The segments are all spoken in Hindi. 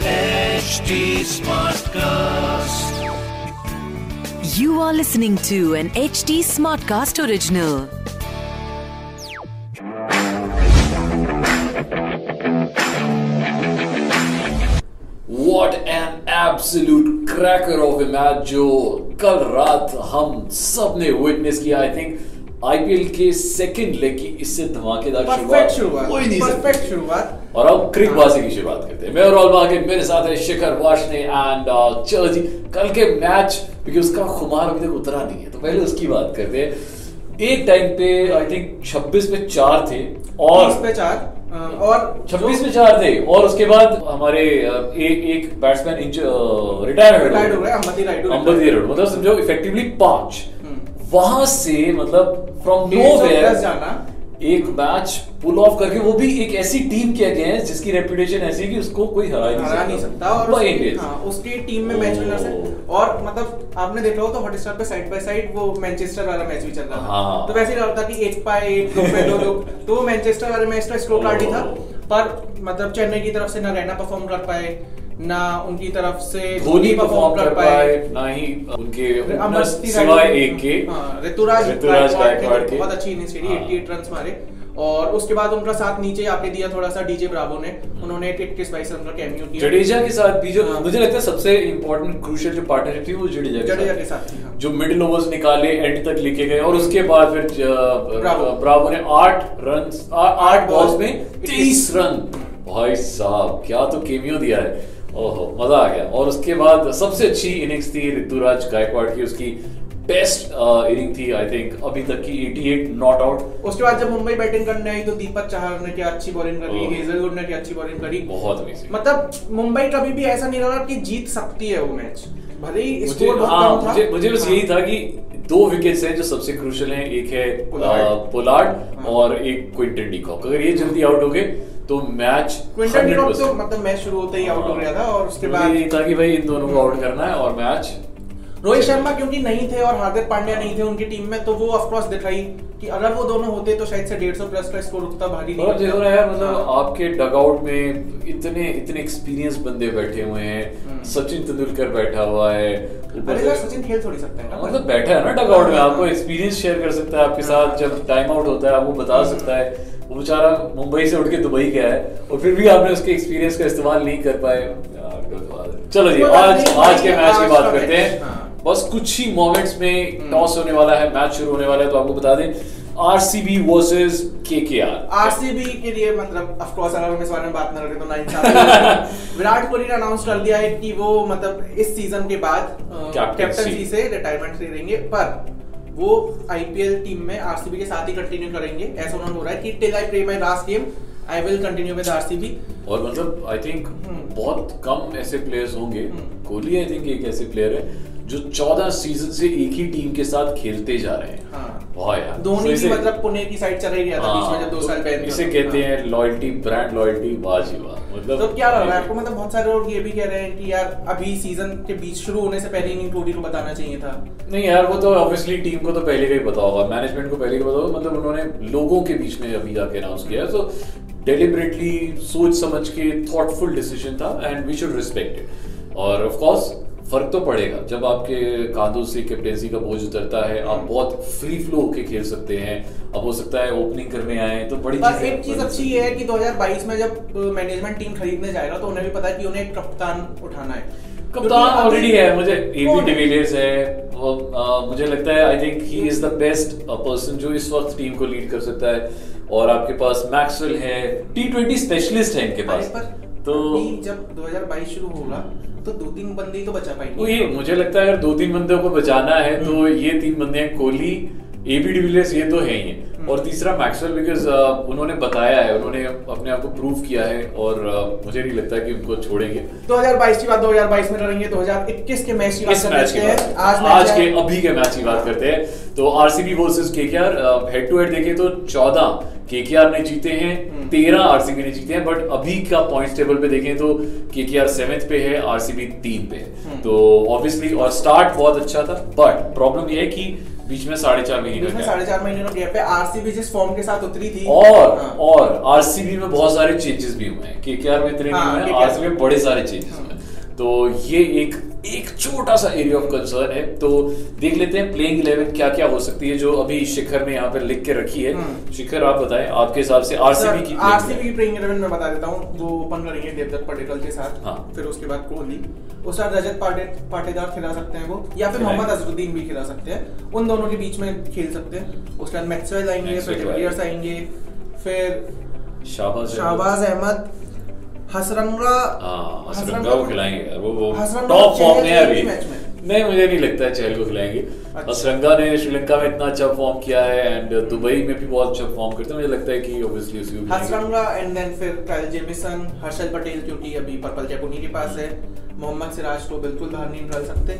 HD Smartcast. You are listening to an HD Smartcast original. What an absolute cracker of a match जो कल रात हम सब ने विटनेस किया आई थिंक आईपीएल के सेकंड लेग की इससे धमाकेदार शुरुआत शुरुआत। नहीं परफेक्ट शुरुआत। और अब क्रिकबाजी की शुरुआत करते हैं। मैं और ऑल मार्केट मेरे साथ है शिखर वाशने एंड चलो जी कल के मैच क्योंकि उसका खुमार अभी तक उतरा नहीं है तो पहले उसकी बात करते हैं। एक टाइम पे आई थिंक 26 पे चार थे और पे चार और 26 में चार थे और उसके बाद हमारे एक एक बैट्समैन रिटायर रिटायर्ड हो गए। अंबती राइडू अंबती रोड मतलब समझो इफेक्टिवली पाँच। वहाँ से मतलब फ्रॉम नो प्लस जाना एक मैच पुल ऑफ़ करके वो भी एक ऐसी टीम के अगेंस्ट जिसकी रेपुटेशन ऐसी है कि उसको कोई हरा ही हरा नहीं सकता और उसकी, हाँ, उसकी टीम में मैच विनर्स है और मतलब आपने देखा हो तो हॉटस्टार पे साइड बाय साइड वो मैनचेस्टर वाला मैच भी चल रहा था। हाँ। तो वैसे ही रहा था कि एक पाए एक दो लोग तो वो मैनचेस्टर वाले मैच का स्कोर कार्ड ही था। पर मतलब चेन्नई की तरफ़ से ना रैना परफॉर्म कर पाए। ना उनकी तरफ़ से धोनी परफॉर्म कर पाए। ना ही उनके सिवाय एक के। हाँ, ऋतुराज ऋतुराज गायकवाड़ तो के। बहुत अच्छी इनिंग्स खेली हाँ। 88 रन्स मारे। और उसके बाद उनका साथ नीचे आके दिया थोड़ा सा डीजे ब्रावो ने। उन्होंने एक 21 22 रन का कैमियो किया। जडेजा के साथ भी जो हाँ। मुझे लगता है सबसे इंपॉर्टेंट क्रूशियल जो पार्टनरशिप थी वो जडेजा जडेजा के साथ के साथ थी, हाँ। जो मिडिल ओवर्स निकाले एंड तक लेके गए और उसके बाद फिर ब्रावो। ब्रावो ने आठ रन आठ बॉल्स में तेईस रन भाई साहब क्या तो केमियो दिया है। ओहो मज़ा आ गया। और उसके बाद सबसे अच्छी इनिंग्स थी ऋतुराज गायकवाड़ की उसकी बेस्ट इनिंग थी आई थिंक अभी तक की 88 नॉट आउट उसके बाद जब मुंबई बैटिंग करने आई तो दीपक चाहर ने क्या अच्छी बॉलिंग करी हेजलवुड ने क्या अच्छी बॉलिंग करी। बहुत अमेजिंग मतलब मुंबई कभी भी ऐसा नहीं लगा कि जीत सकती है वो मैच भले ही स्कोर बहुत हाँ कम था। मुझे मुझे बस हाँ। यही था कि दो विकेट्स हैं जो सबसे क्रूशियल हैं एक है पोलार्ड। पोलार्ड हाँ। और एक क्विंटन डिकॉक अगर ये जल्दी आउट हो गए तो मैच क्विंटन डिकॉक तो मतलब मैच शुरू होते ही आउट हो गया था और उसके बाद था कि भाई इन दोनों को आउट करना है और मैच रोहित शर्मा क्योंकि नहीं थे और हार्दिक पांड्या नहीं थे उनकी टीम में तो वो ऑफ़ कोर्स दिखाई कि अगर वो दोनों होते तो शायद से 150 प्लस का स्कोर उतना भारी नहीं और देखो यार मतलब हाँ। आपके डगआउट में इतने इतने एक्सपीरियंस बंदे बैठे हुए हैं हम्म। सचिन तेंदुलकर बैठा हुआ है अरे सचिन खेल थोड़ी सकता है ना मतलब बैठा है ना डगआउट में हाँ, आपको हाँ। एक्सपीरियंस शेयर कर सकता है आपके हाँ, साथ जब टाइम आउट होता है आपको बता हम्म। सकता है वो बेचारा मुंबई से उठ के दुबई गया है और फिर भी आपने उसके एक्सपीरियंस का इस्तेमाल नहीं कर पाए। चलो जी आज आज के मैच की बात करते हैं हाँ। बस कुछ ही मोमेंट्स में हम्म। टॉस होने वाला है मैच शुरू होने वाला है तो आपको बता दें आरसीबी वर्सेस केकेआर आरसीबी के लिए मतलब ऑफ़ कोर्स अगर हम इस बारे में बात ना करें तो ना इंसान विराट कोहली ने अनाउंस कर दिया है कि वो मतलब इस सीज़न के बाद। कैप्टनसी से रिटायरमेंट ले लेंगे पर वो आईपीएल टीम में आरसीबी के साथ ही कंटिन्यू करेंगे ऐसा उन्होंने हो रहा है कि till I play my last game I will continue with RCB और मतलब आई थिंक हम्म। बहुत कम ऐसे प्लेयर्स होंगे हम्म। कोहली आई थिंक एक ऐसे प्लेयर है जो 14 सीज़न से एक ही टीम के साथ खेलते जा रहे हैं। हाँ। यार। धोनी So मतलब पुणे की साइड चला ही गया था बीच में जब दो हाँ, साल तो पहले इसे कहते हैं लॉयल्टी ब्रांड लॉयल्टी मतलब तो क्या रहा है आपको मतलब बहुत सारे लोग ये भी कह रहे हैं कि यार अभी सीज़न के बीच शुरू होने से पहले ही कोहली को बताना चाहिए था। नहीं यार वो तो ऑब्वियसली टीम को तो पहले का ही पता होगा मैनेजमेंट को पहले का पता होगा मतलब उन्होंने लोगों के बीच में अभी जाके अनाउंस किया है। तो डेलिबरेटली सोच समझ के थॉटफुल डिसीज़न था and we should respect it और ऑफ़ कोर्स फ़र्क तो पड़ेगा। जब आपके कांधों से कैप्टेंसी का बोझ उतरता है आप बहुत फ्री फ्लो होके खेल सकते हैं। अब हो सकता है ओपनिंग करने आए तो बड़ी चीज़ें एक चीज़ अच्छी ये है कि 2022 में जब मैनेजमेंट टीम खरीदने जाएगा तो उन्हें भी पता है कि उन्हें एक कप्तान उठाना है। कप्तान ऑलरेडी है मुझे एबी डिविलियर्स है? मुझे लगता है I think he is the best person जो इस वक्त टीम को लीड कर सकता है। और आपके पास मैक्सवेल है टी ट्वेंटी स्पेशलिस्ट है इनके पास। तो जब 2022 शुरू होगा तो दो तीन बंदे ही तो बचा पाएँगे। ये मुझे लगता है अगर दो तीन बंदों को बचाना है तो ये तीन बंदे हैं कोहली एबी डिविलियर्स ये तो है ही हम्म। और तीसरा मैक्सवेल बिकॉज़ उन्होंने बताया है उन्होंने अपने आप को प्रूव किया है और uh, मुझे नहीं लगता कि उनको छोड़ेंगे। 2022 की बात 2022 में करेंगे 2021 के मैच की बात इस कर मैच लेते की हैं। आज आज, के अभी के मैच की बात करते हैं। तो RCB versus KKR head to head देखें तो 14 केकेआर ने जीते हैं तेरह आरसीबी ने जीते हैं बट अभी का पॉइंट्स टेबल पे देखें तो केकेआर सेवेंथ पे है आरसीबी तीन पे हम्म। तो ऑब्वियसली और स्टार्ट बहुत अच्छा था बट प्रॉब्लम यह है कि बीच में साढ़े चार महीने साढ़े चार महीने का गैप है। आरसीबी जिस फॉर्म के साथ उतरी थी और हाँ। और आरसीबी में बहुत सारे चेंजेस भी हुए हैं। केकेआर में इतने हाँ, नहीं हुए आरसीबी में बड़े सारे चेंजेस हुए हैं। तो ये एक एक छोटा सा एरिया ऑफ़ कंसर्न है। तो देख लेते हैं प्लेइंग इलेवन क्या क्या हो सकती है जो अभी शिखर ने यहाँ पर लिख के रखी है। हम्म। शिखर आप बताएँ आपके हिसाब से आरसीबी की आरसीबी की प्लेइंग इलेवन में बता देता हूँ। वो ओपन करेंगे देवदत्त पटेकल के साथ। हाँ। फिर उसके बाद कोहली। उस साथ रजत पाटे पाटेदार खिला सकते हैं वो या फिर मोहम्मद अजरुद्दीन भी खिला सकते हैं। उन दोनों के बीच में खेल सकते हैं। उसके बाद मैक्सवेल आएँगे फिर आएँगे। फिर शाहबाज अहमद हसरंगा हाँ हसरंगा हसरंगा को खिलाएँगे। यार वो वो टॉप फॉर्म में है अभी। नहीं मुझे नहीं लगता है चहल को खिलाएँगे। अच्छा। हसरंगा ने श्रीलंका में इतना अच्छा फॉर्म किया है एंड दुबई में भी बहुत अच्छा फॉर्म करते हैं। मुझे लगता है कि ऑब्वियसली उसी हसरंगा एंड देन फिर काइल जेमिसन हर्षल पटेल क्योंकि अभी पर्पल उन्हीं के पास है। मोहम्मद सिराज को बिल्कुल बाहर नहीं निकाल सकते।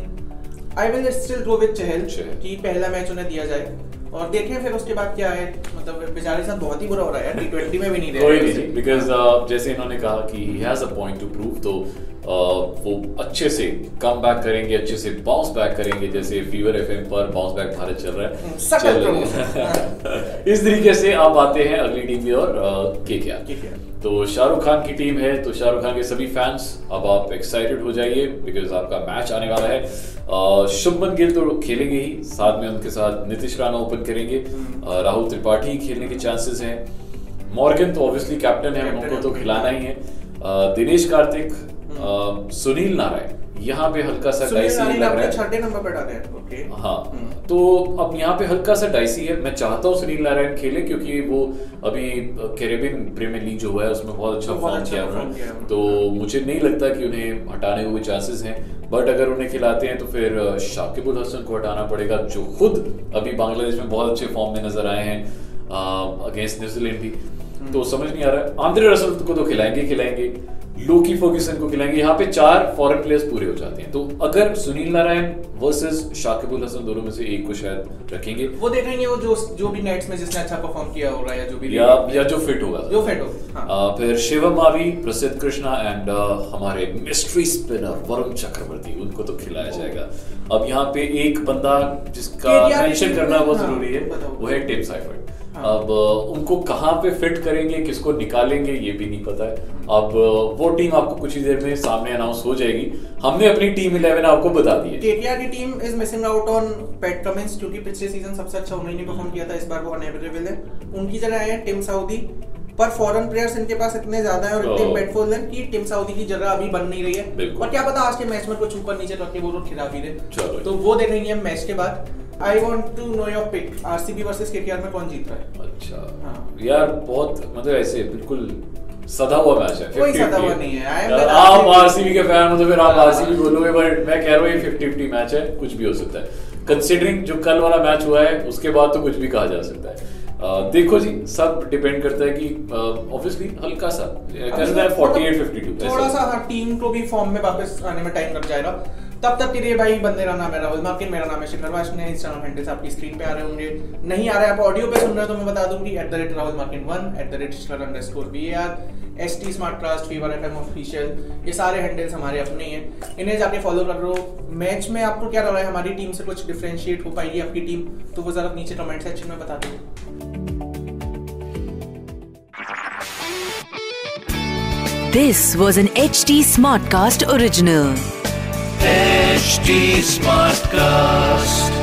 I will still go with Chahal. कि पहला मैच उन्हें दिया जाए। और देखें फिर उसके बाद क्या है। मतलब बेचारे साथ बहुत ही बुरा हो रहा है टी में भी नहीं कोई नहीं। बिकॉज़ जैसे इन्होंने कहा कि he has a point to prove तो uh, वो अच्छे से कम बैक करेंगे अच्छे से बाउंस बैक करेंगे जैसे फीवर एफएम पर बाउंस बैक भारत चल रहा है। चल चल-। इस तरीके से आप आते हैं अगली टीम की और के क्या तो शाहरुख खान की टीम है तो शाहरुख खान के सभी फैंस अब आप एक्साइटेड हो जाइए बिकॉज़ आपका मैच आने वाला है। शुभमन गिल तो खेलेंगे ही साथ में उनके साथ नीतीश राणा ओपन करेंगे। राहुल त्रिपाठी खेलने के चांसेस हैं। मॉर्गन तो ऑब्वियसली कैप्टन है उनको तो खिलाना ही है। दिनेश कार्तिक सुनील नारायण। यहाँ पे हल्का सा डाइसी लग रहा है छठे नंबर पे डाले ओके हाँ हम्म। तो अब यहाँ पे हल्का सा डाइसी है मैं चाहता हूँ सुनील नारायण खेले क्योंकि वो अभी कैरेबियन प्रीमियर लीग जो है उसमें बहुत अच्छा फॉर्म अच्छा किया उन्होंने उन्होंने। तो मुझे नहीं लगता कि उन्हें हटाने के कोई चांसेस हैं बट अगर उन्हें खिलाते हैं तो फिर शाकिबुल हसन को हटाना पड़ेगा जो खुद अभी बांग्लादेश में बहुत अच्छे फॉर्म में नज़र आए हैं अगेंस्ट न्यूजीलैंड भी। तो समझ नहीं आ रहा है। आंद्रे रसल को तो खिलाएँगे खिलाएँगे। लोकी फर्ग्यूसन को खिलाएँगे। यहाँ पे चार फॉरेन प्लेयर्स पूरे हो जाते हैं। तो अगर सुनील नारायण वर्सेस शाकिबुल हसन दोनों में से एक को शायद रखेंगे। वो देखेंगे वो जो जो भी नेट्स में जिसने अच्छा परफॉर्म किया होगा या जो भी या या जो फिट होगा। जो फिट हो हाँ। फिर शिवम मावी प्रसिद्ध कृष्णा एंड हमारे मिस्ट्री स्पिनर वरुण चक्रवर्ती उनको तो खिलाया जाएगा। अब यहाँ पे एक बंदा जिसका मेंशन करना बहुत हाँ, ज़रूरी है। वो है टिम साइफर्ट। अब उनको कहाँ पे फिट करेंगे किसको निकालेंगे ये भी नहीं पता है। अब वो टीम आपको कुछ ही देर में सामने अनाउंस हो जाएगी। हमने अपनी टीम इलेवन आपको बता दी है। की team is missing out on Pat Cummins क्योंकि पिछले सीज़न सबसे अच्छा उन्होंने परफॉर्म किया था इस बार वो अनअवेलेबल है। उनकी जगह आए हैं टिम पर फॉरेन प्लेयर्स इनके पास इतने ज़्यादा है और इतने इम्पैक्टफुल हैं कि टिम की जगह अभी बन नहीं रही है। और क्या पता आज के मैच में कुछ ऊपर नीचे करके वो लोग खिला भी दे चलो। तो वो देखेंगे हम मैच के बाद। I want to know your pick RCB versus KKR में कौन जीत रहा है? अच्छा। हाँ। यार बहुत मतलब ऐसे बिल्कुल सदा हुआ मैच है। कोई सदा हुआ नहीं है। आप RCB आरसीबी के फ़ैन हो तो फिर आप हाँ। आरसीबी बोलोगे बट मैं कह रहा हूँ ये 50-50 मैच है कुछ भी हो सकता है। कंसिडरिंग जो कल वाला मैच हुआ है उसके बाद तो कुछ भी कहा जा सकता है। अ, देखो जी सब डिपेंड करता है कि ऑब्वियसली हल्का सा करना है 48 52 थोड़ा सा हाँ टीम को भी फॉर्म में वापस आने में टाइम लग जाएगा। तब तक के लिए भाई बंदे का नाम है राहुल मार्किन मेरा नाम है शिखर वाशने इंस्टाग्राम हैंडल्स आपकी स्क्रीन पे आ रहे होंगे। नहीं आ रहे आप ऑडियो पे सुन रहे हो तो मैं बता दूँगी at the rate Rahul Markin one at the rate Shikhar underscore B R S T smart cast Fever F M official ये सारे हैंडल्स हमारे अपने ही इन्हें जाके फॉलो कर लो। मैच में आपको क्या लग रहा है, हमारी टीम से कुछ डिफ्रेंशिएट हो पाएगी आपकी टीम तो वो जरा नीचे कमेंट सेक्शन में बता दो। This was an HT Smartcast original. HD Smartcast.